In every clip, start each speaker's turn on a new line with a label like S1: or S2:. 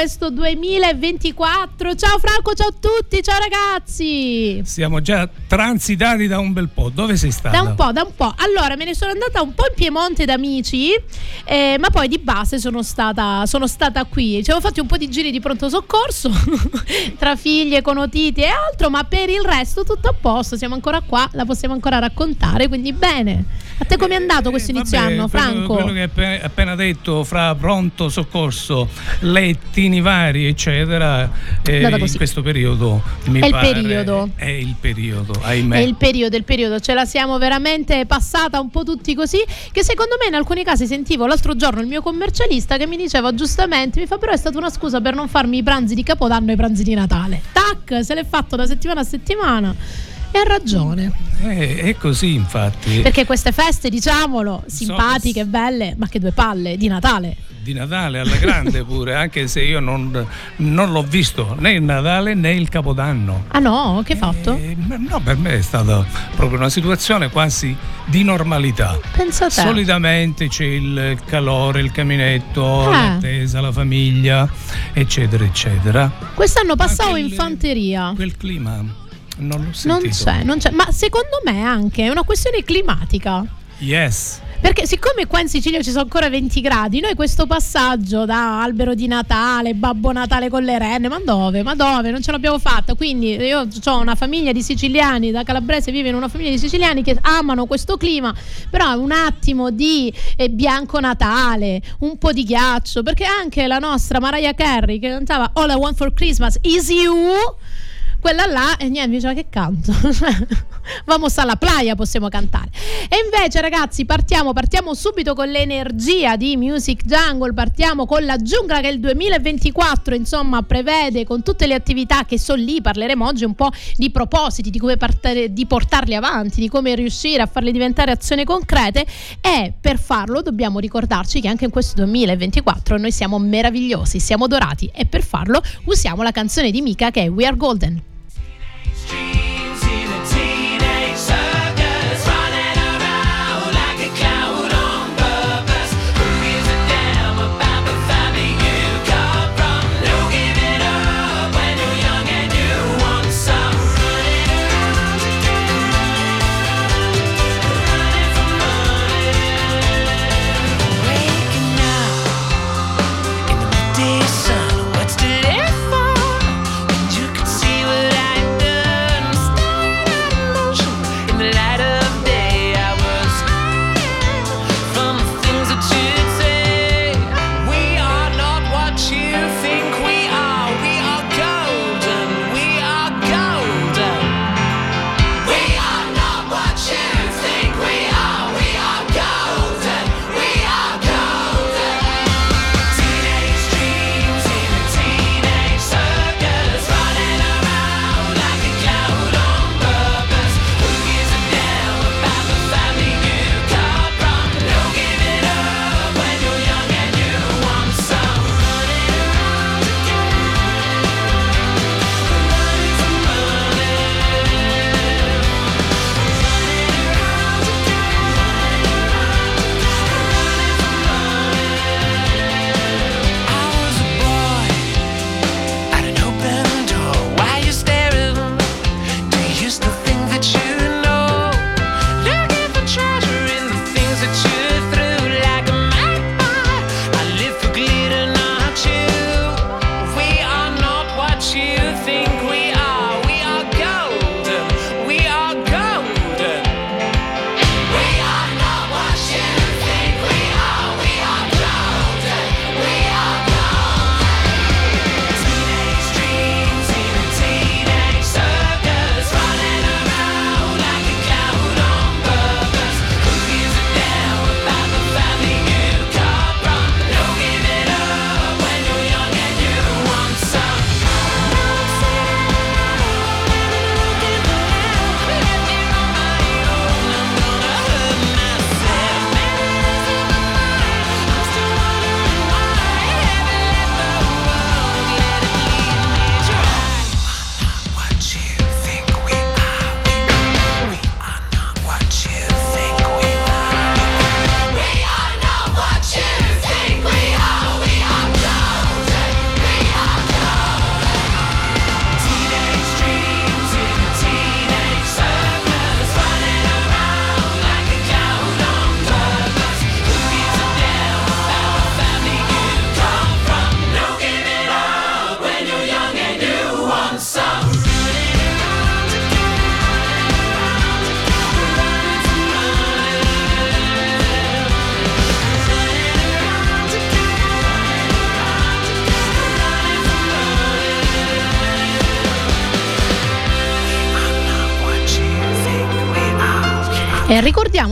S1: Questo 2024. Ciao Franco, ciao a tutti, ciao ragazzi.
S2: Siamo già transitati da un bel po'. Dove sei stata?
S1: Da un po', da un po'. Allora, me ne sono andata un po' in Piemonte da amici, eh, ma poi di base sono stata, sono stata qui. Ci avevo fatto un po' di giri di pronto soccorso tra figlie, conotiti e altro, ma per il resto tutto a posto. Siamo ancora qua, la possiamo ancora raccontare, quindi bene. A te com'è andato questo eh, inizio vabbè, anno, Franco?
S2: Quello, quello che hai appena detto fra pronto soccorso, letti lettini vari, eccetera, eh, in questo periodo mi
S1: è
S2: il
S1: periodo.
S2: È il periodo, ahimè.
S1: È il periodo, il periodo, ce la siamo veramente passata un po' tutti così, che secondo me in alcuni casi sentivo l'altro giorno il mio commercialista che mi diceva giustamente, mi fa però è stata una scusa per non farmi i pranzi di Capodanno e i pranzi di Natale. Tac, se l'è fatto da settimana a settimana. E ha ragione.
S2: Eh, è così, infatti.
S1: Perché queste feste, diciamolo, simpatiche, belle, ma che due palle di Natale
S2: di Natale alla grande pure, anche se io non, non, l'ho visto né il Natale né il Capodanno.
S1: Ah no? Che hai fatto?
S2: Eh, no, per me è stata proprio una situazione quasi di normalità.
S1: Pensa te.
S2: Solitamente c'è il calore, il caminetto, eh. l'attesa, la famiglia, eccetera, eccetera.
S1: Quest'anno passavo quel, in fanteria.
S2: Quel clima non.
S1: Non c'è, non c'è, ma secondo me anche è una questione climatica.
S2: Yes.
S1: Perché siccome qua in Sicilia ci sono ancora 20 gradi, noi questo passaggio da albero di Natale, Babbo Natale con le renne, ma dove? Ma dove? Non ce l'abbiamo fatta. Quindi io ho una famiglia di siciliani, da calabrese vive in una famiglia di siciliani che amano questo clima, però un attimo di eh, bianco Natale, un po' di ghiaccio, perché anche la nostra Mariah Carey che cantava All I Want for Christmas is You quella là e niente, diceva che canto. Vamos alla playa, possiamo cantare. E invece, ragazzi, partiamo, partiamo subito con l'energia di Music Jungle. Partiamo con la giungla che il 2024, insomma, prevede con tutte le attività che sono lì. Parleremo oggi un po' di propositi, di come partare, di portarli avanti, di come riuscire a farli diventare azioni concrete. E per farlo dobbiamo ricordarci che anche in questo 2024 noi siamo meravigliosi, siamo dorati. E per farlo usiamo la canzone di Mika che è We Are Golden.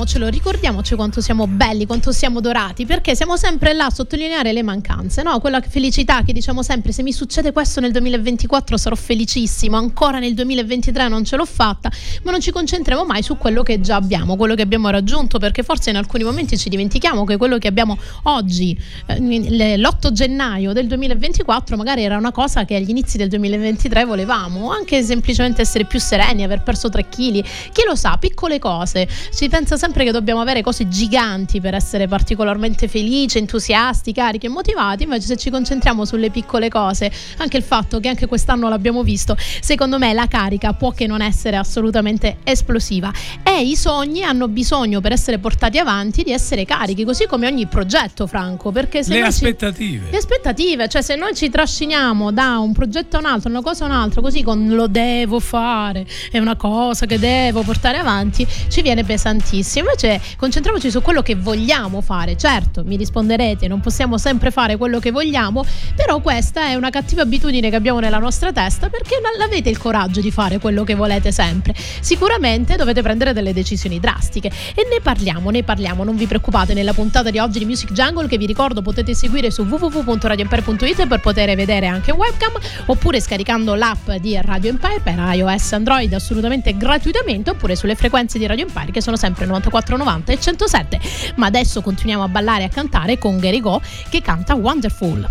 S1: Ricordiamocelo, ricordiamoci quanto siamo belli, quanto siamo dorati, perché siamo sempre là a sottolineare le mancanze, no? Quella felicità che diciamo sempre, se mi succede questo nel 2024 sarò felicissimo, ancora nel 2023 non ce l'ho fatta, ma non ci concentriamo mai su quello che già abbiamo, quello che abbiamo raggiunto, perché forse in alcuni momenti ci dimentichiamo che quello che abbiamo oggi, eh, l'8 gennaio del 2024, magari era una cosa che agli inizi del 2023 volevamo, anche semplicemente essere più sereni, aver perso 3 kg, chi lo sa, piccole cose si pensa sempre che dobbiamo avere cose giganti per essere particolarmente felici, entusiasti, carichi e motivati, invece se ci concentriamo sulle piccole cose, anche il fatto che anche quest'anno l'abbiamo visto, secondo me la carica può che non essere assolutamente esplosiva e i sogni hanno bisogno per essere portati avanti di essere carichi, così come ogni progetto, Franco, perché se
S2: le aspettative.
S1: Ci, le aspettative, cioè se noi ci trasciniamo da un progetto a un altro, una cosa a un altro, così con lo devo fare, è una cosa che devo portare avanti, ci viene pesantissimo. Invece concentriamoci su quello che vogliamo fare. Certo, mi risponderete, non possiamo sempre fare quello che vogliamo, però questa è una cattiva abitudine che abbiamo nella nostra testa perché non avete il coraggio di fare quello che volete sempre. Sicuramente dovete prendere delle decisioni drastiche e ne parliamo, ne parliamo, non vi preoccupate nella puntata di oggi di Music Jungle che vi ricordo potete seguire su www.radioempire.it per poter vedere anche webcam oppure scaricando l'app di Radio Empire per iOS Android assolutamente gratuitamente oppure sulle frequenze di Radio Empire che sono sempre 94, 90 e 107. Ma adesso continuiamo a ballare e a cantare con Gary Go che canta Wonderful.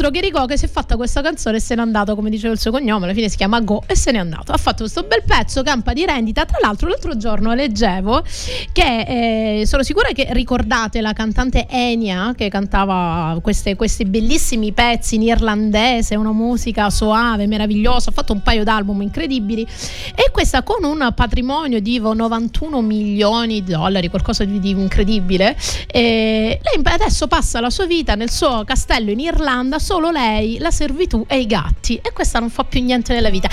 S1: Nostro Cherico che si è fatta questa canzone e se n'è andato, come diceva il suo cognome, alla fine si chiama Go e se n'è andato. Ha fatto questo bel pezzo, campa di rendita. Tra l'altro, l'altro giorno leggevo che eh, sono sicura che ricordate la cantante Enya che cantava queste, questi bellissimi pezzi in irlandese, una musica soave, meravigliosa. Ha fatto un paio d'album incredibili e questa con un patrimonio di 91 milioni di dollari, qualcosa di, di incredibile. E lei adesso passa la sua vita nel suo castello in Irlanda, solo lei, la servitù e i gatti. E questa non fa più niente nella vita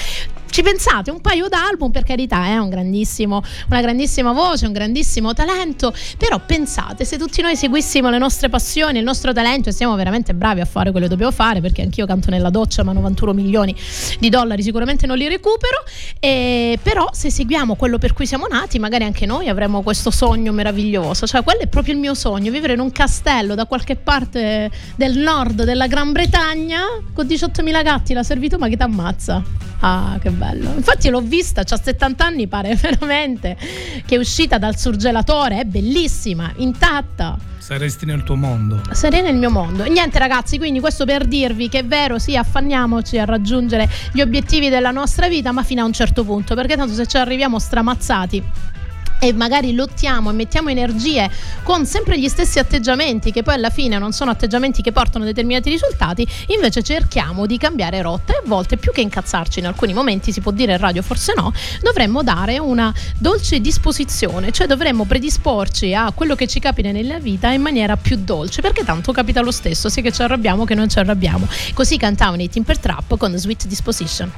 S1: ci pensate? Un paio d'album per carità è un grandissimo, una grandissima voce un grandissimo talento. Però pensate se tutti noi seguissimo le nostre passioni il nostro talento e siamo veramente bravi a fare quello che dobbiamo fare perché anch'io canto nella doccia ma 91 milioni di dollari sicuramente non li recupero. E, però se seguiamo quello per cui siamo nati magari anche noi avremo questo sogno meraviglioso. Cioè quello è proprio il mio sogno vivere in un castello da qualche parte del nord della Gran Bretagna con 18.000 gatti la servitù ma che ti ammazza ah che bello. Infatti l'ho vista, ha 70 anni, pare veramente che è uscita dal surgelatore, è bellissima, intatta.
S2: Saresti nel tuo mondo.
S1: Sarei nel mio mondo. E niente ragazzi, quindi questo per dirvi che è vero, sì, affanniamoci a raggiungere gli obiettivi della nostra vita, ma fino a un certo punto, perché tanto se ci arriviamo stramazzati e magari lottiamo e mettiamo energie con sempre gli stessi atteggiamenti che poi alla fine non sono atteggiamenti che portano determinati risultati, invece cerchiamo di cambiare rotta e a volte più che incazzarci in alcuni momenti, si può dire in radio forse no, dovremmo dare una dolce disposizione, cioè dovremmo predisporci a quello che ci capita nella vita in maniera più dolce, perché tanto capita lo stesso, sia che ci arrabbiamo che non ci arrabbiamo. Così cantavano i Timper Trap con Sweet Disposition.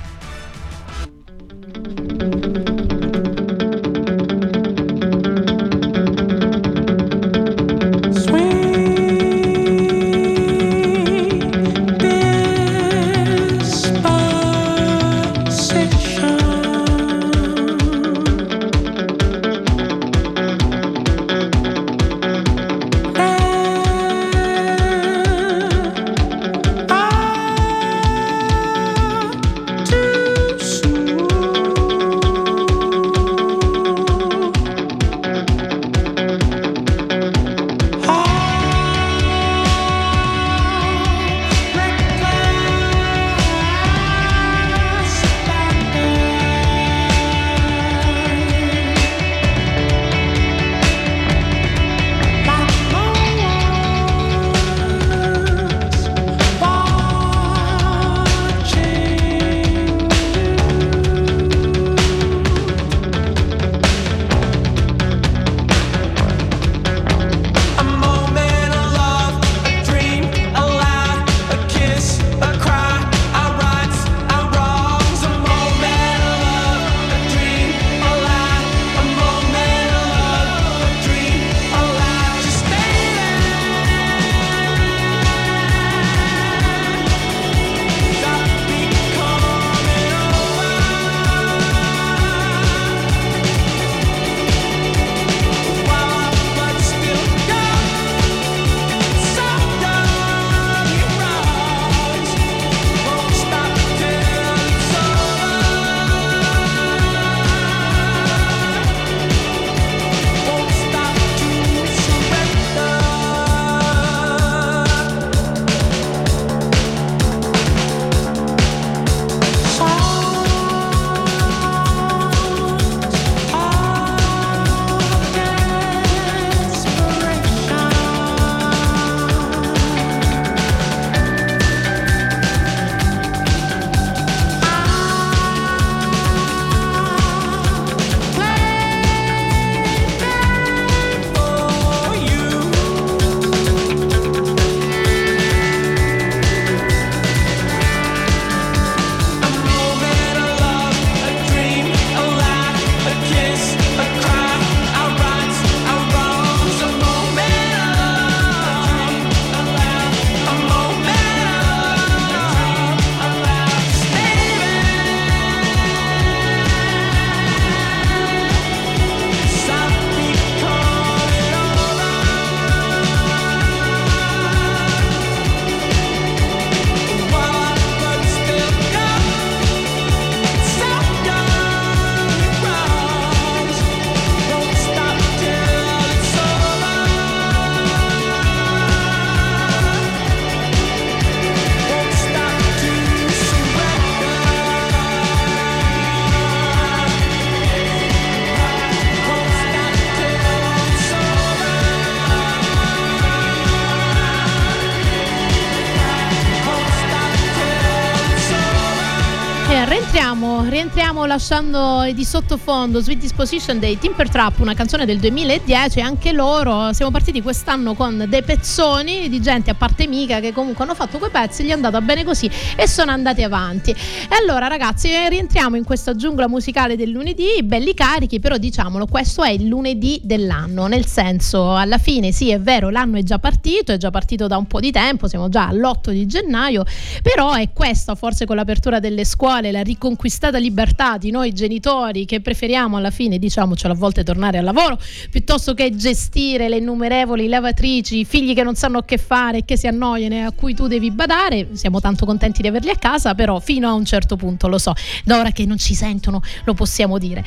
S1: Lasciando di sottofondo Sweet Disposition dei Timper Trap, una canzone del 2010, anche loro siamo partiti quest'anno con dei pezzoni di gente a parte mica che comunque hanno fatto quei pezzi, gli è andata bene così e sono andati avanti. E allora ragazzi, rientriamo in questa giungla musicale del lunedì, belli carichi, però diciamolo, questo è il lunedì dell'anno, nel senso alla fine sì è vero, l'anno è già partito, è già partito da un po' di tempo, siamo già all'8 di gennaio, però è questo forse con l'apertura delle scuole, la riconquistata libertà di noi genitori che preferiamo alla fine, diciamocelo, a volte tornare al lavoro piuttosto che gestire le innumerevoli lavatrici, figli che non sanno che fare che si annoiano e a cui tu devi badare. Siamo tanto contenti di averli a casa, però fino a un certo punto lo so, da ora che non ci sentono lo possiamo dire.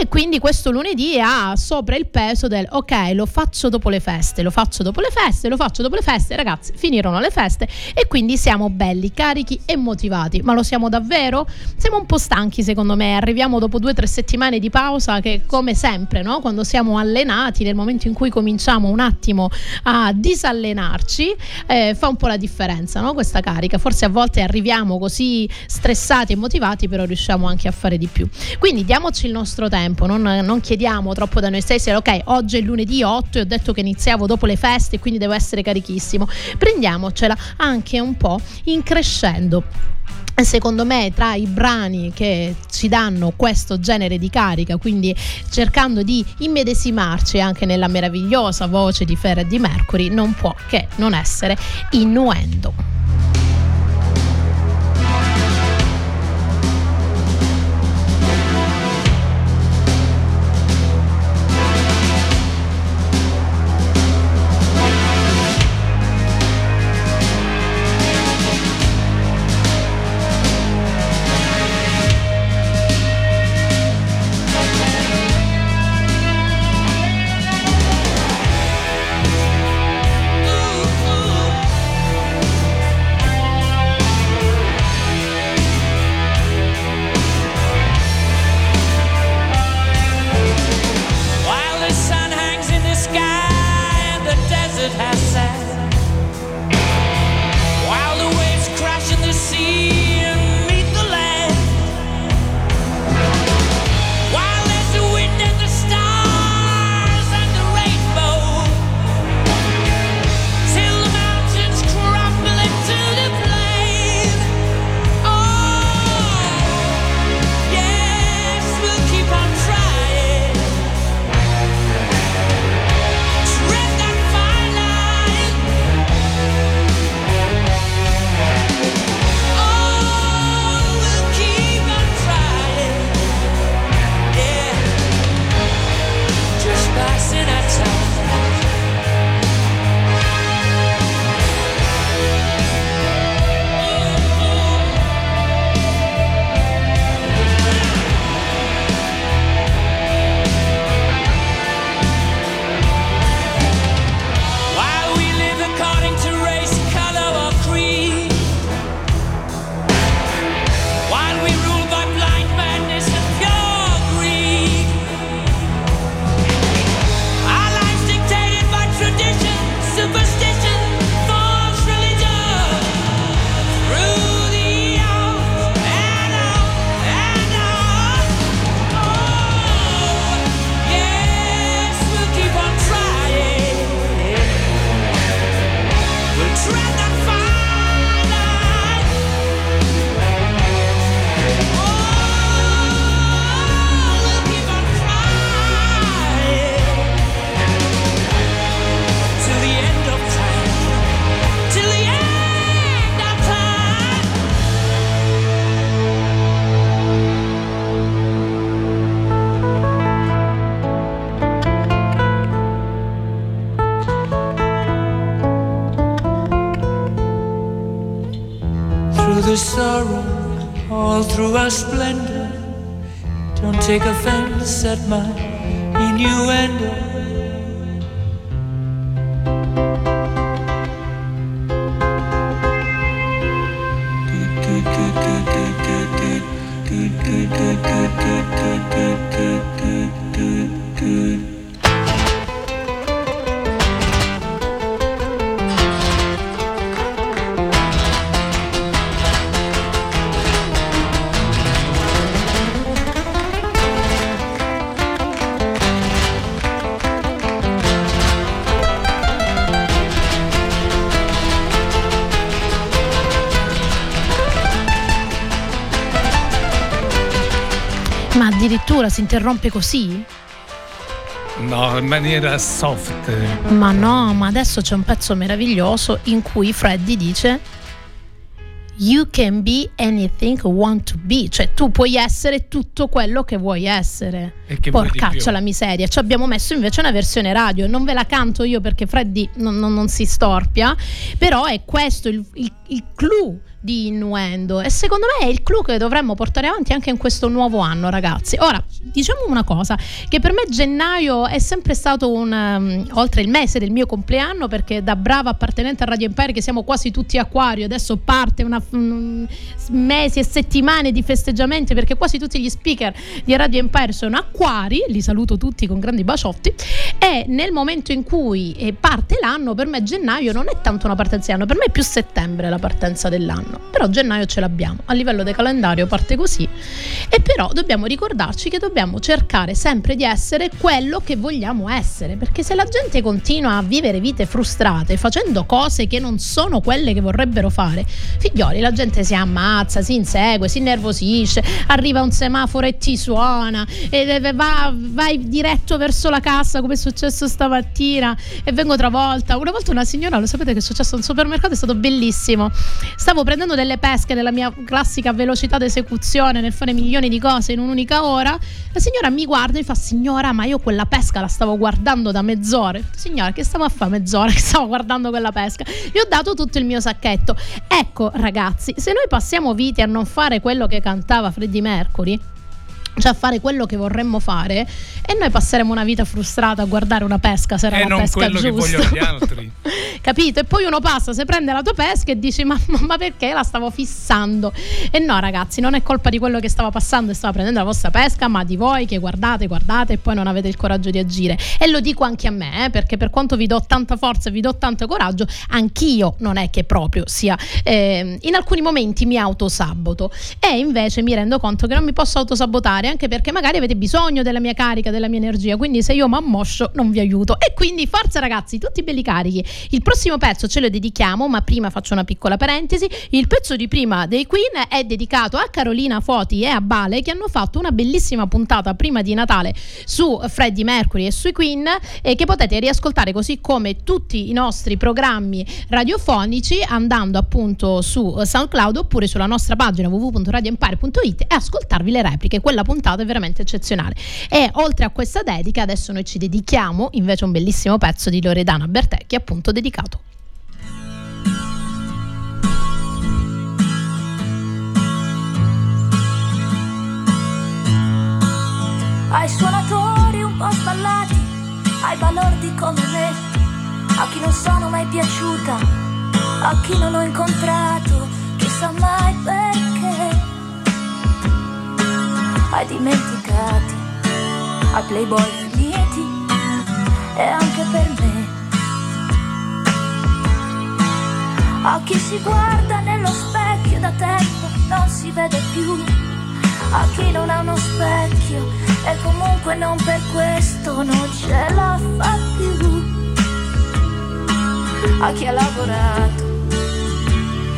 S1: E quindi questo lunedì ha sopra il peso del ok, lo faccio dopo le feste, lo faccio dopo le feste, lo faccio dopo le feste, ragazzi, finirono le feste e quindi siamo belli, carichi e motivati. Ma lo siamo davvero? Siamo un po' stanchi secondo me, arriviamo dopo due o tre settimane di pausa che come sempre, no? quando siamo allenati, nel momento in cui cominciamo un attimo a disallenarci, eh, fa un po' la differenza no? questa carica. Forse a volte arriviamo così stressati e motivati, però riusciamo anche a fare di più. Quindi diamoci il nostro tempo, non, non chiediamo troppo da noi stessi, ok, oggi è lunedì 8 e ho detto che iniziavo dopo le feste, quindi devo essere carichissimo. Prendiamocela anche un po' in crescendo secondo me tra i brani che ci danno questo genere di carica, quindi cercando di immedesimarci anche nella meravigliosa voce di Ferre e di Mercury, non può che non essere innuendo. Si interrompe così?
S2: No, in maniera soft.
S1: Ma no, ma adesso c'è un pezzo meraviglioso in cui Freddy dice You can be anything you want to be, cioè tu puoi essere tutto quello che vuoi essere.
S2: E che
S1: Porcaccia la miseria. Ci abbiamo messo invece una versione radio. Non ve la canto io perché Freddy non, non, non si storpia, però è questo il, il, il clou di innuendo. E secondo me è il clou che dovremmo portare avanti anche in questo nuovo anno ragazzi. Ora diciamo una cosa che per me gennaio è sempre stato un um, oltre il mese del mio compleanno perché da brava appartenente a Radio Empire che siamo quasi tutti acquario adesso parte una um, mesi e settimane di festeggiamenti perché quasi tutti gli speaker di Radio Empire sono acquari li saluto tutti con grandi baciotti e nel momento in cui eh, parte l'anno per me gennaio non è tanto una partenza di anno per me è più settembre la partenza dell'anno. anno, però gennaio ce l'abbiamo, a livello del calendario parte così e però dobbiamo ricordarci che dobbiamo cercare sempre di essere quello che vogliamo essere, perché se la gente continua a vivere vite frustrate facendo cose che non sono quelle che vorrebbero fare, figlioli, la gente si ammazza, si insegue, si innervosisce, arriva un semaforo e ti suona, e va, vai diretto verso la cassa come è successo stamattina e vengo travolta. Una volta una signora, lo sapete che è successo a un supermercato, è stato bellissimo. Stavo prendendo prendendo delle pesche nella mia classica velocità d'esecuzione nel fare milioni di cose in un'unica ora, la signora mi guarda e mi fa signora ma io quella pesca la stavo guardando da mezz'ora. Signora che stavo a fare mezz'ora che stavo guardando quella pesca? Gli ho dato tutto il mio sacchetto. Ecco ragazzi, se noi passiamo vite a non fare quello che cantava Freddie Mercury, cioè a fare quello che vorremmo fare e noi passeremo una vita frustrata a guardare una pesca se era
S2: e
S1: la
S2: non
S1: pesca
S2: quello
S1: giusta.
S2: che vogliono gli altri
S1: capito? e poi uno passa se prende la tua pesca e dici ma, ma, perché la stavo fissando e no ragazzi non è colpa di quello che stava passando e stava prendendo la vostra pesca ma di voi che guardate guardate e poi non avete il coraggio di agire e lo dico anche a me eh, perché per quanto vi do tanta forza e vi do tanto coraggio anch'io non è che proprio sia eh, in alcuni momenti mi autosaboto e invece mi rendo conto che non mi posso autosabotare anche perché magari avete bisogno della mia carica, della mia energia, quindi se io mi ammoscio non vi aiuto. E quindi forza ragazzi, tutti belli carichi. Il prossimo pezzo ce lo dedichiamo, ma prima faccio una piccola parentesi. Il pezzo di prima dei Queen è dedicato a Carolina Foti e a Bale che hanno fatto una bellissima puntata prima di Natale su Freddie Mercury e sui Queen e che potete riascoltare così come tutti i nostri programmi radiofonici andando appunto su SoundCloud oppure sulla nostra pagina www.radioempire.it e ascoltarvi le repliche. Quella puntata è veramente eccezionale. E oltre a questa dedica, adesso noi ci dedichiamo invece a un bellissimo pezzo di Loredana Bertecchi, appunto dedicato
S3: ai suonatori un po' sballati, ai balordi come me, a chi non sono mai piaciuta, a chi non ho incontrato, chissà mai perché ai dimenticati, ai playboy finiti e anche per me. A chi si guarda nello specchio da tempo non si vede più, a chi non ha uno specchio e comunque non per questo non ce la fa più. A chi ha lavorato,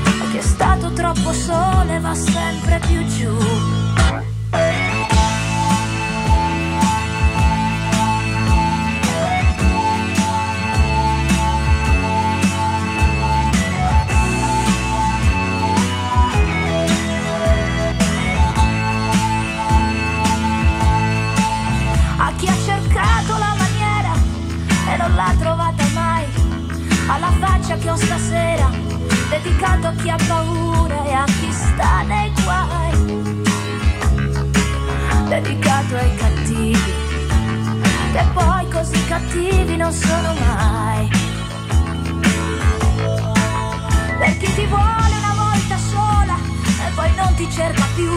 S3: a chi è stato troppo sole va sempre più giù. Stasera, dedicato a chi ha paura e a chi sta nei guai dedicato ai cattivi, che poi così cattivi non sono mai. Per chi ti vuole una volta sola e poi non ti cerca più,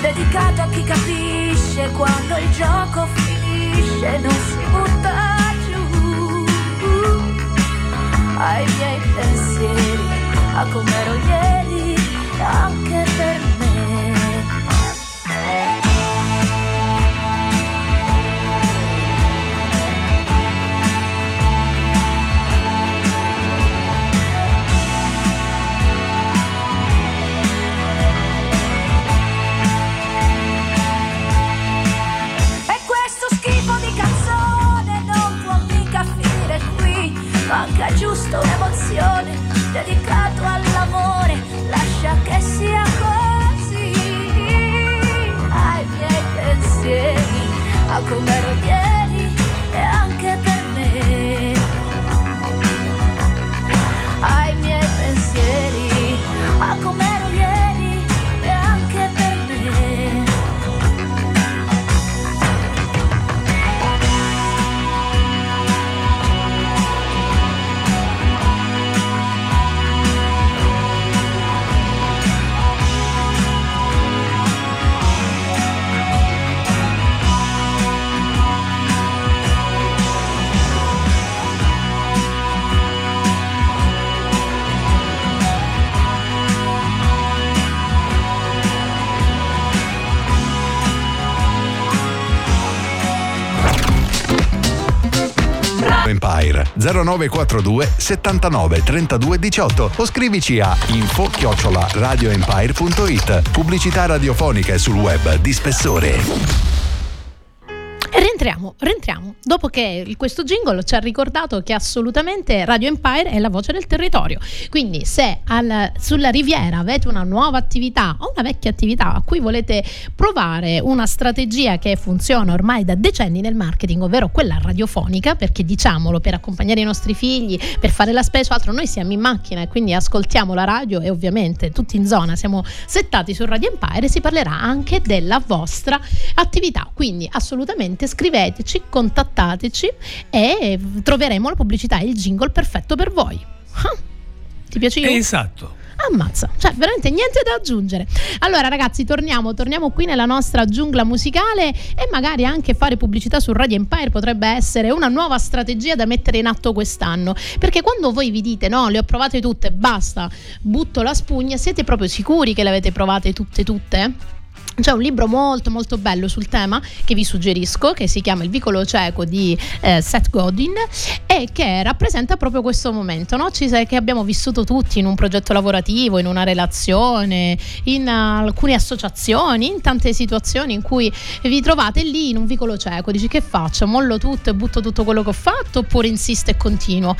S3: dedicato a chi capisce quando il gioco finisce, non si butta giù. Ai miei pensieri, a com'ero
S4: 0942 79 32 18 o scrivici a info chiocciola radioempire.it. Pubblicità radiofonica sul web di spessore.
S1: Rientriamo, rientriamo. Dopo che questo jingle ci ha ricordato che assolutamente Radio Empire è la voce del territorio. Quindi se al, sulla riviera avete una nuova attività o una vecchia attività a cui volete provare una strategia che funziona ormai da decenni nel marketing, ovvero quella radiofonica, perché diciamolo, per accompagnare i nostri figli, per fare la spesa o altro, noi siamo in macchina e quindi ascoltiamo la radio e ovviamente tutti in zona siamo settati su Radio Empire, si parlerà anche della vostra attività. Quindi assolutamente scriveteci, contattateci e troveremo la pubblicità e il jingle perfetto per voi. Ah, ti piace io?
S2: Esatto.
S1: Ammazza, cioè veramente niente da aggiungere. Allora ragazzi, torniamo, torniamo qui nella nostra giungla musicale e magari anche fare pubblicità su Radio Empire potrebbe essere una nuova strategia da mettere in atto quest'anno, perché quando voi vi dite no, le ho provate tutte, basta, butto la spugna, siete proprio sicuri che le avete provate tutte tutte? C'è un libro molto molto bello sul tema che vi suggerisco, che si chiama Il vicolo cieco di eh, Seth Godin e che rappresenta proprio questo momento, no? Ci, che abbiamo vissuto tutti in un progetto lavorativo, in una relazione, in alcune associazioni, in tante situazioni in cui vi trovate lì in un vicolo cieco, dici che faccio? Mollo tutto e butto tutto quello che ho fatto oppure insisto e continuo?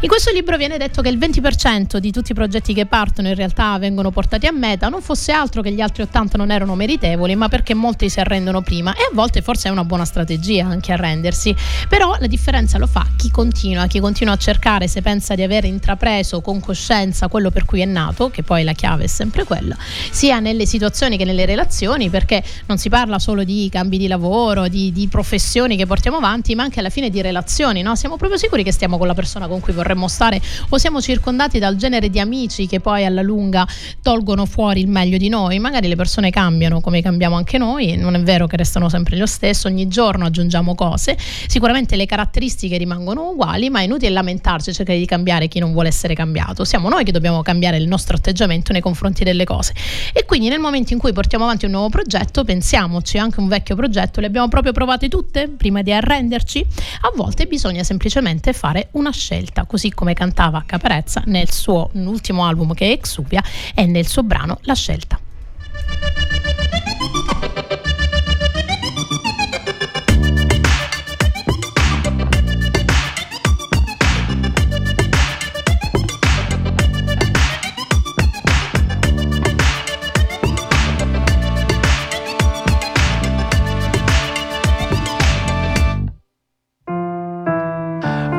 S1: In questo libro viene detto che il 20% di tutti i progetti che partono in realtà vengono portati a meta, non fosse altro che gli altri 80 non erano meritati meritevoli, ma perché molti si arrendono prima e a volte forse è una buona strategia anche arrendersi. Però la differenza lo fa chi continua, chi continua a cercare se pensa di aver intrapreso con coscienza quello per cui è nato, che poi la chiave è sempre quella, sia nelle situazioni che nelle relazioni, perché non si parla solo di cambi di lavoro, di, di professioni che portiamo avanti, ma anche alla fine di relazioni, no? Siamo proprio sicuri che stiamo con la persona con cui vorremmo stare o siamo circondati dal genere di amici che poi alla lunga tolgono fuori il meglio di noi? Magari le persone cambiano come cambiamo anche noi, non è vero che restano sempre lo stesso, ogni giorno aggiungiamo cose, sicuramente le caratteristiche rimangono uguali, ma è inutile lamentarci cercare di cambiare chi non vuole essere cambiato, siamo noi che dobbiamo cambiare il nostro atteggiamento nei confronti delle cose e quindi nel momento in cui portiamo avanti un nuovo progetto, pensiamoci anche un vecchio progetto, le abbiamo proprio provate tutte prima di arrenderci? A volte bisogna semplicemente fare una scelta, così come cantava Caparezza nel suo ultimo album che è Exuvia e nel suo brano La scelta.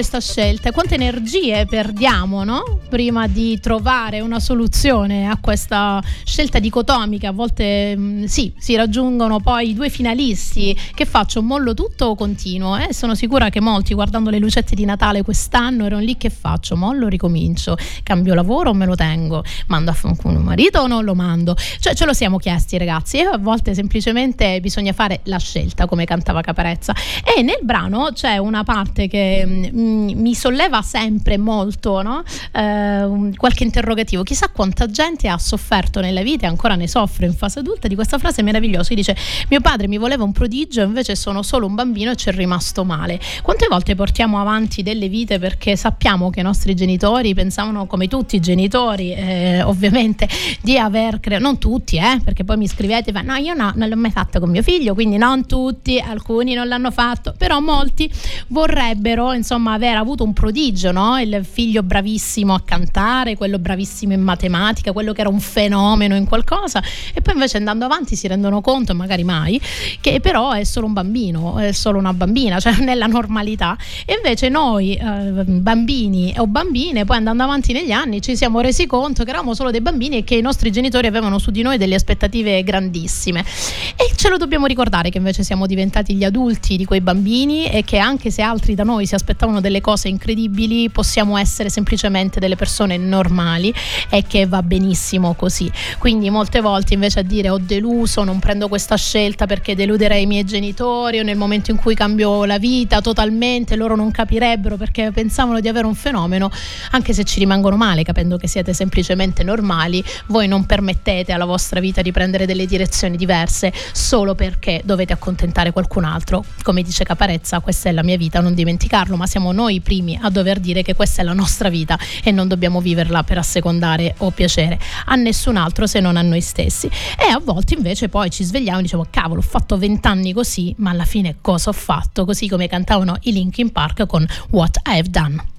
S1: pues davanti a questa scelta quante energie perdiamo no? prima di trovare una soluzione a questa scelta dicotomica. A volte mh, mm, sì, si raggiungono poi due finalisti. Che faccio? Mollo tutto o continuo? Eh? Sono sicura che molti guardando le lucette di Natale quest'anno erano lì che faccio? Mollo, ricomincio. Cambio lavoro o me lo tengo? Mando a fanculo un marito o non lo mando? Cioè ce lo siamo chiesti ragazzi e a volte semplicemente bisogna fare la scelta come cantava Caparezza. E nel brano c'è una parte parte che mh, mm, mi solleva sempre molto no? eh, qualche interrogativo. Chissà quanta gente ha sofferto nella vita e ancora ne soffre in fase adulta di questa frase meravigliosa. Che dice: Mio padre mi voleva un prodigio, invece sono solo un bambino e ci è rimasto male. Quante volte portiamo avanti delle vite perché sappiamo che i nostri genitori pensavano, come tutti i genitori, eh, ovviamente, di aver creato, non tutti, eh, perché poi mi scrivete, no, io no, non l'ho mai fatto con mio figlio, quindi non tutti, alcuni non l'hanno fatto, però molti vorrebbero insomma aver avuto un prodigio, no? il figlio bravissimo a cantare, quello bravissimo in matematica, quello che era un fenomeno in qualcosa e poi invece andando avanti si rendono conto, magari mai, che però è solo un bambino, è solo una bambina, cioè nella normalità e invece noi eh, bambini o bambine poi andando avanti negli anni ci siamo resi conto che eravamo solo dei bambini e che i nostri genitori avevano su di noi delle aspettative grandissime e ce lo dobbiamo ricordare che invece siamo diventati gli adulti di quei bambini e che anche se altri da noi si aspettavano delle cose incredibili, possiamo essere semplicemente delle persone normali e che va benissimo così. Quindi molte volte invece a dire ho deluso, non prendo questa scelta perché deluderei i miei genitori o nel momento in cui cambio la vita totalmente loro non capirebbero perché pensavano di avere un fenomeno, anche se ci rimangono male capendo che siete semplicemente normali, voi non permettete alla vostra vita di prendere delle direzioni diverse solo perché dovete accontentare qualcun altro. Come dice Caparezza, questa è la mia vita, non dimenticarlo, ma siamo noi i primi a dover dire che questa è la nostra vita e non dobbiamo viverla per assecondare o piacere a nessun altro se non a noi stessi. E a volte invece poi ci svegliamo e diciamo cavolo, ho fatto vent'anni così, ma alla fine cosa ho fatto? Così come cantavano i Linkin Park con What I've Done.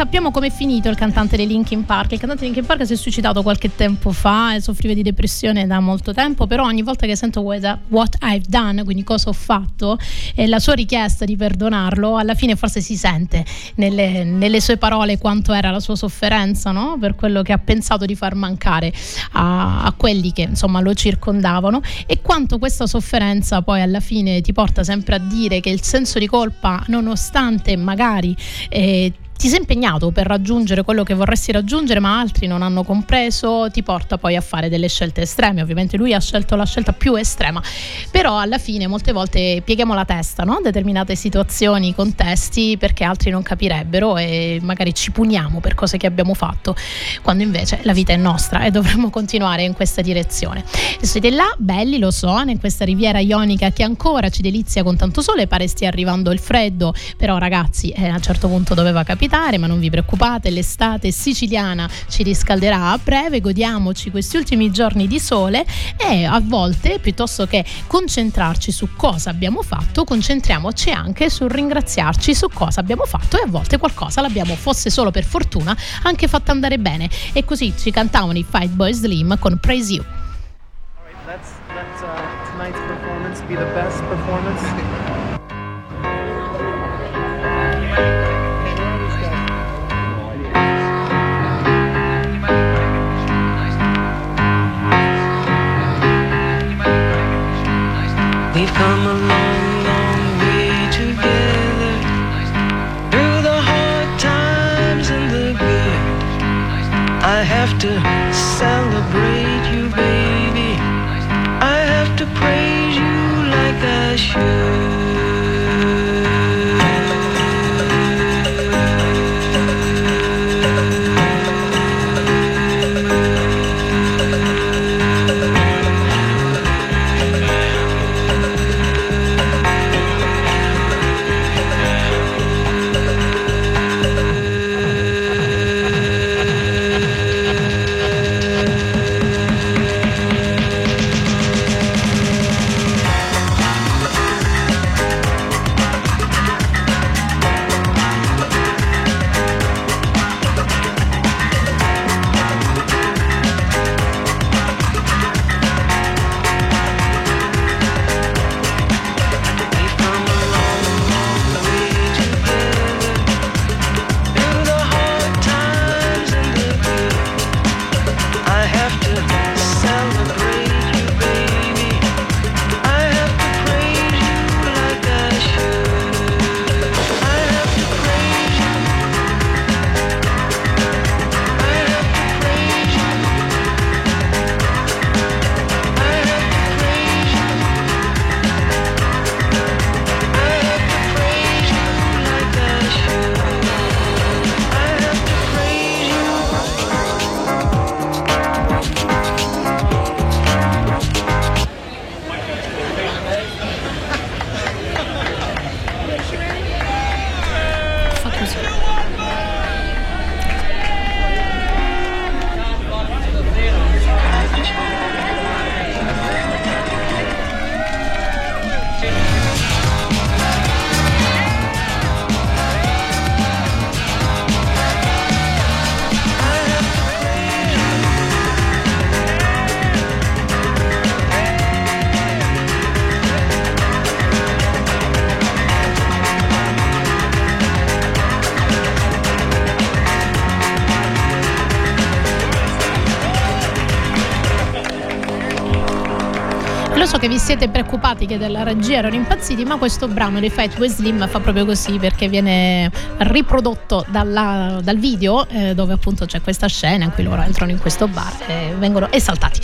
S1: Sappiamo com'è finito il cantante dei Linkin Park. Il cantante di Linkin Park si è suicidato qualche tempo fa e soffriva di depressione da molto tempo, però ogni volta che sento What I've Done, quindi cosa ho fatto, e la sua richiesta di perdonarlo, alla fine forse si sente nelle, nelle sue parole quanto era la sua sofferenza, no? per quello che ha pensato di far mancare a, a quelli che insomma lo circondavano e quanto questa sofferenza poi alla fine ti porta sempre a dire che il senso di colpa, nonostante magari eh, ti sei impegnato per raggiungere quello che vorresti raggiungere, ma altri non hanno compreso, ti porta poi a fare delle scelte estreme. Ovviamente lui ha scelto la scelta più estrema, però alla fine molte volte pieghiamo la testa no? determinate situazioni, contesti, perché altri non capirebbero e magari ci puniamo per cose che abbiamo fatto, quando invece la vita è nostra e dovremmo continuare in questa direzione. E siete là, belli, lo so, in questa riviera ionica che ancora ci delizia con tanto sole, pare stia arrivando il freddo, però ragazzi eh, a un certo punto doveva capitare capitare, ma non vi preoccupate, l'estate siciliana ci riscalderà a breve, godiamoci questi ultimi giorni di sole e a volte piuttosto che concentrarci su cosa abbiamo fatto, concentriamoci anche sul ringraziarci su cosa abbiamo fatto e a volte qualcosa l'abbiamo, fosse solo per fortuna, anche fatto andare bene. E così ci cantavano i Fight Boys Slim con Praise You. All right, let's, let's, uh, tonight's performance be the best performance. We've come a che vi siete preoccupati che della regia erano impazziti, ma questo brano di Fatboy Slim fa proprio così perché viene riprodotto dalla, dal video eh, dove appunto c'è questa scena in cui loro entrano in questo bar e vengono esaltati.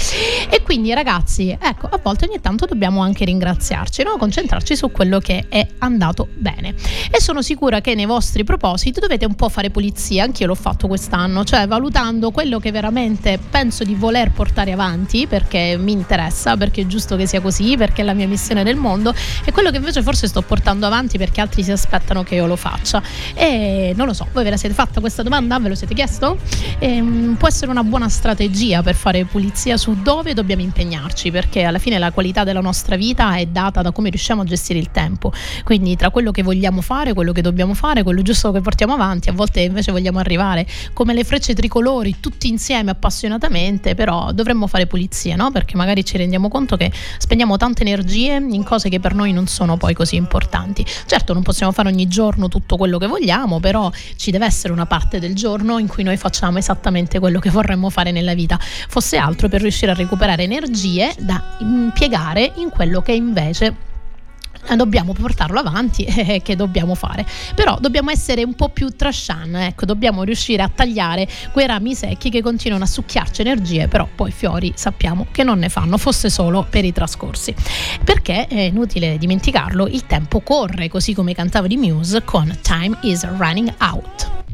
S1: E quindi ragazzi, ecco, a volte ogni tanto dobbiamo anche ringraziarci, no? concentrarci su quello che è andato bene. E sono sicura che nei vostri propositi dovete un po' fare pulizia, anch'io l'ho fatto quest'anno, cioè valutando quello che veramente penso di voler portare avanti perché mi interessa, perché è giusto che sia così, perché è la mia missione nel mondo e quello che invece forse sto portando avanti perché altri si aspettano che io lo faccia. E non lo so, voi ve la siete fatta questa domanda? Ve lo siete chiesto? E, um, può essere una buona strategia per fare pulizia su dove dobbiamo impegnarci, perché alla fine la qualità della nostra vita è data da come riusciamo a gestire il tempo. Quindi tra quello che vogliamo fare, quello che dobbiamo fare, quello giusto che portiamo avanti, a volte invece vogliamo arrivare come le frecce tricolori tutti insieme appassionatamente, però dovremmo fare pulizia, no? Perché magari ci rendiamo conto che spendiamo tante energie in cose che per noi non sono poi così importanti. Certo, non possiamo fare ogni giorno tutto quello che vogliamo, però ci deve essere una parte del giorno in cui noi facciamo esattamente quello che vorremmo fare nella vita, fosse altro per riuscire a recuperare energie da impiegare in quello che invece dobbiamo portarlo avanti e che dobbiamo fare. Però dobbiamo essere un po' più trashan, ecco, dobbiamo riuscire a tagliare quei rami secchi che continuano a succhiarci energie, però poi fiori sappiamo che non ne fanno, fosse solo per i trascorsi. Perché è inutile dimenticarlo, il tempo corre, così come cantava di Muse con Time is running out.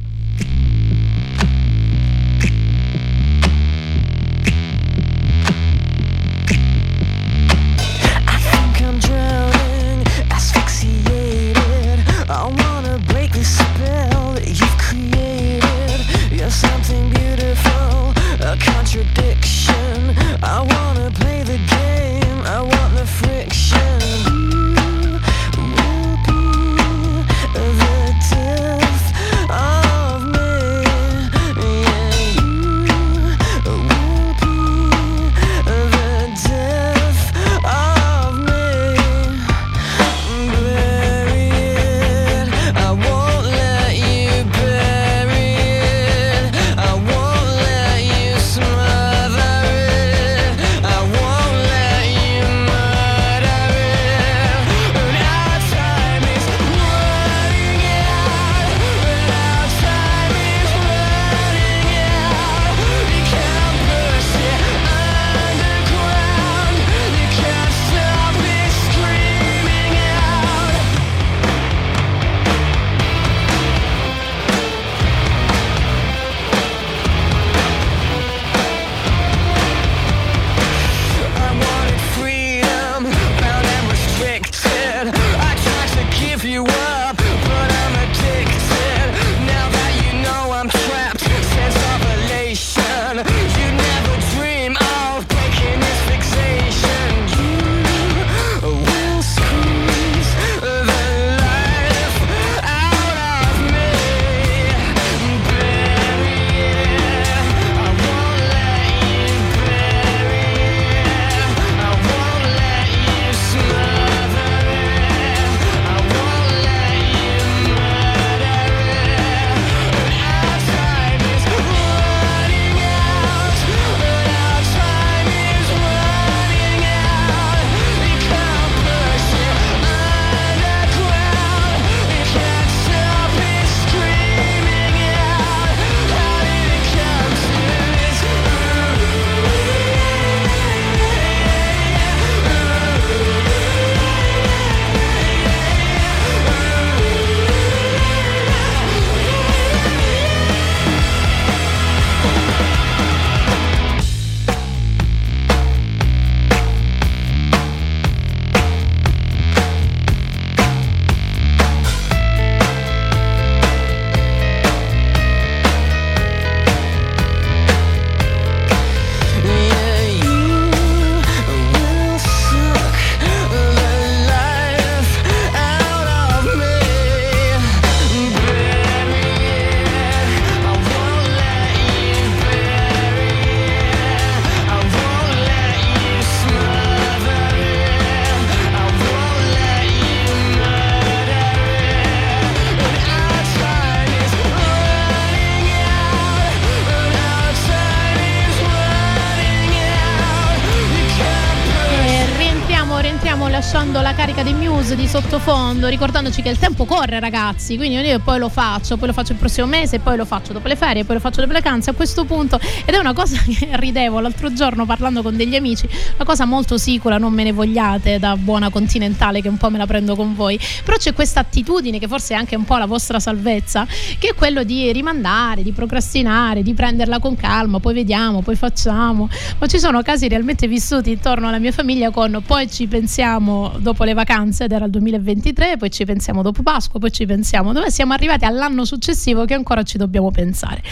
S1: Lasciando la carica dei Muse di sottofondo, ricordandoci che il tempo corre, ragazzi. Quindi io poi lo faccio, poi lo faccio il prossimo mese, poi lo faccio dopo le ferie, poi lo faccio dopo le vacanze. A questo punto, ed è una cosa che ridevo l'altro giorno parlando con degli amici, una cosa molto sicura, non me ne vogliate da buona continentale che un po' me la prendo con voi. Però c'è questa attitudine che forse è anche un po' la vostra salvezza, che è quello di rimandare, di procrastinare, di prenderla con calma, poi vediamo, poi facciamo. Ma ci sono casi realmente vissuti intorno alla mia famiglia con poi ci pensiamo dopo le vacanze ed era il 2023, poi ci pensiamo dopo Pasqua, poi ci pensiamo dove siamo arrivati all'anno successivo che ancora ci dobbiamo pensare.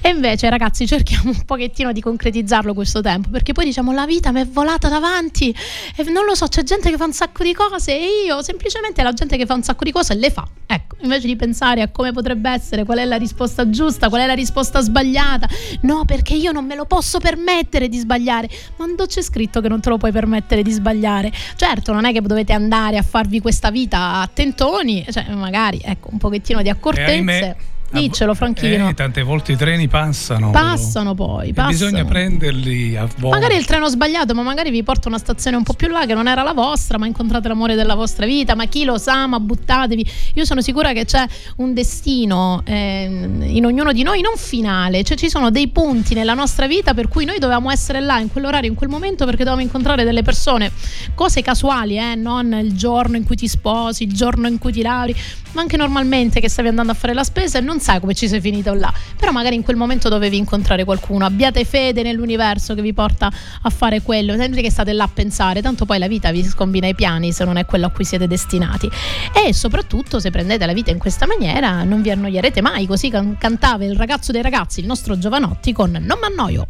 S1: E invece ragazzi cerchiamo un pochettino di concretizzarlo questo tempo, perché poi diciamo la vita mi è volata davanti e non lo so, c'è gente che fa un sacco di cose e io semplicemente la gente che fa un sacco di cose le fa. Ecco, invece di pensare a come potrebbe essere, qual è la risposta giusta, qual è la risposta sbagliata. No, perché io non me lo posso permettere di sbagliare. Ma non c'è scritto che non te lo puoi permettere di sbagliare. Certo, non è che dovete andare a farvi questa vita a tentoni, cioè magari ecco un pochettino di accortenze. Diccelo, Franchino.
S2: Eh, tante volte i treni passano.
S1: Passano poi. Passano.
S2: Bisogna prenderli a volte.
S1: Magari il treno sbagliato, ma magari vi porta una stazione un po' più là che non era la vostra, ma incontrate l'amore della vostra vita. Ma chi lo sa, ma buttatevi. Io sono sicura che c'è un destino eh, in ognuno di noi, non finale. Cioè ci sono dei punti nella nostra vita per cui noi dovevamo essere là in quell'orario, in quel momento, perché dovevamo incontrare delle persone. Cose casuali, eh, non il giorno in cui ti sposi, il giorno in cui ti lauri, ma anche normalmente che stavi andando a fare la spesa e non sai come ci sei finito là, però magari in quel momento dovevi incontrare qualcuno, abbiate fede nell'universo che vi porta a fare quello, sempre che state là a pensare, tanto poi la vita vi scombina i piani se non è quello a cui siete destinati. E soprattutto se prendete la vita in questa maniera non vi annoierete mai, così can- cantava il ragazzo dei ragazzi, il nostro Giovanotti con Non m'annoio.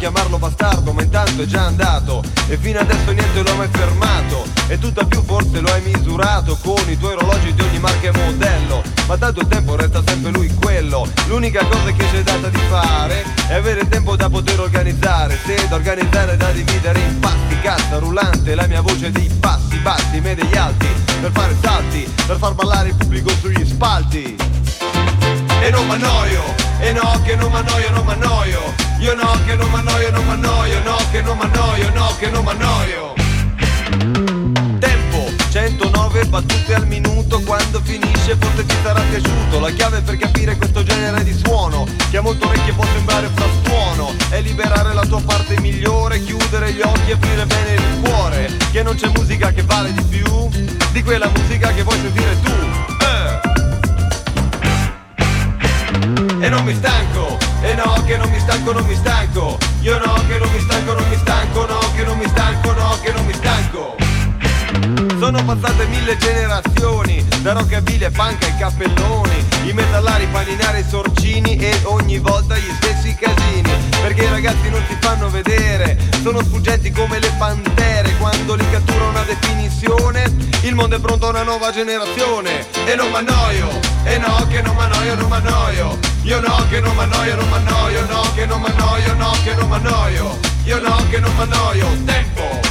S5: Chiamarlo bastardo ma intanto è già andato. E fino adesso niente lo ha mai fermato. E tutta più forse lo hai misurato Con i tuoi orologi di ogni marca e modello. Ma tanto il tempo resta sempre lui quello. L'unica cosa che c'è data di fare È avere tempo da poter organizzare. Se da organizzare da dividere in pasti Cassa rullante la mia voce di passi bassi Me degli alti Per fare salti Per far ballare il pubblico sugli spalti E non m'annoio e no che non m'annoio, non m'annoio Io no che non m'annoio, non m'annoio No che non m'annoio, no che non m'annoio Tempo 109 battute al minuto. Quando finisce forse ti sarà piaciuto. La chiave per capire questo genere di suono Che a molto orecchie può sembrare frastuono È liberare la tua parte migliore Chiudere gli occhi e aprire bene il cuore. Che non c'è musica che vale di più Di quella musica che vuoi sentire tu. Eh. E non mi stanco, e no che non mi stanco, non mi stanco. Io no che non mi stanco, non mi stanco, no che non mi stanco, no che non mi stanco sono passate mille generazioni, da rockabilly punk ai cappelloni, i metallari, paninari, sorcini e ogni volta gli stessi casini. Perché i ragazzi non si fanno vedere, sono sfuggenti come le pantere, quando li cattura una definizione, il mondo è pronto a una nuova generazione. E non m'annoio, e no che non m'annoio, non m'annoio. Io no che non m'annoio, non m'annoio, no che non m'annoio, no che non m'annoio. Io no che non m'annoio, tempo.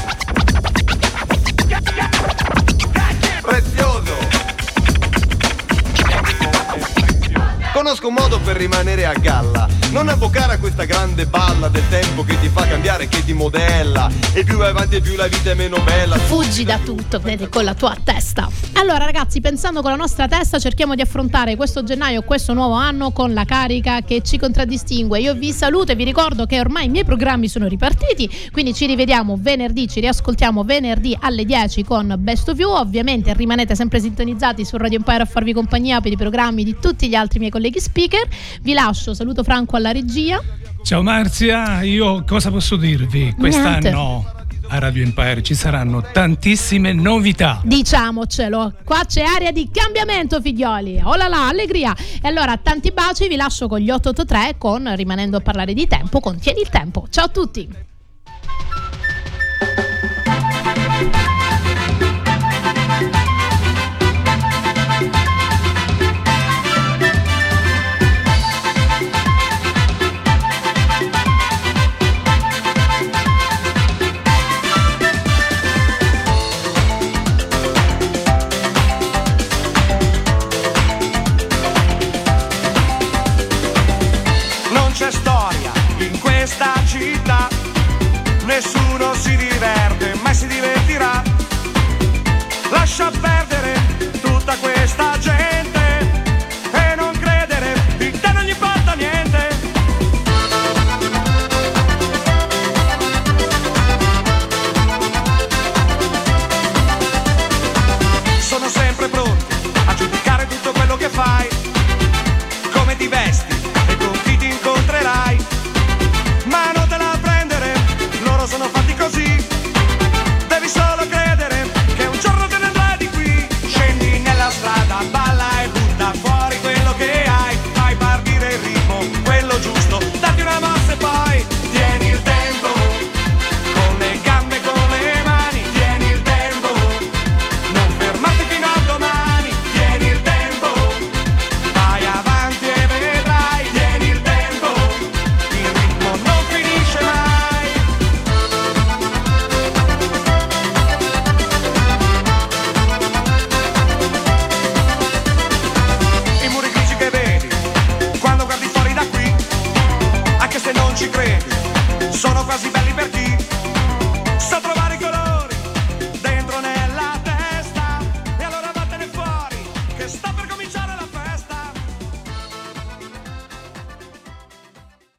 S5: Conosco un modo per rimanere a galla Non avvocare a questa grande balla del tempo che ti fa cambiare, che ti modella. E più vai avanti e più la vita è meno bella.
S1: Fuggi da tutto, vedi, con la tua testa. Allora ragazzi, pensando con la nostra testa cerchiamo di affrontare questo gennaio, questo nuovo anno Con la carica che ci contraddistingue. Io vi saluto e vi ricordo che ormai i miei programmi sono ripartiti Quindi ci rivediamo venerdì, ci riascoltiamo venerdì alle 10 con Best of You. Ovviamente rimanete sempre sintonizzati su Radio Empire a farvi compagnia per i programmi di tutti gli altri miei colleghi speaker. Vi lascio, saluto Franco alla regia.
S2: Ciao Marzia, io cosa posso dirvi? Quest'anno Niente a Radio Empire ci saranno tantissime novità.
S1: Diciamocelo, qua c'è aria di cambiamento, figlioli. Oh là là, allegria. E allora, tanti baci, vi lascio con gli 883 con rimanendo a parlare di tempo, contieni il tempo. Ciao a tutti.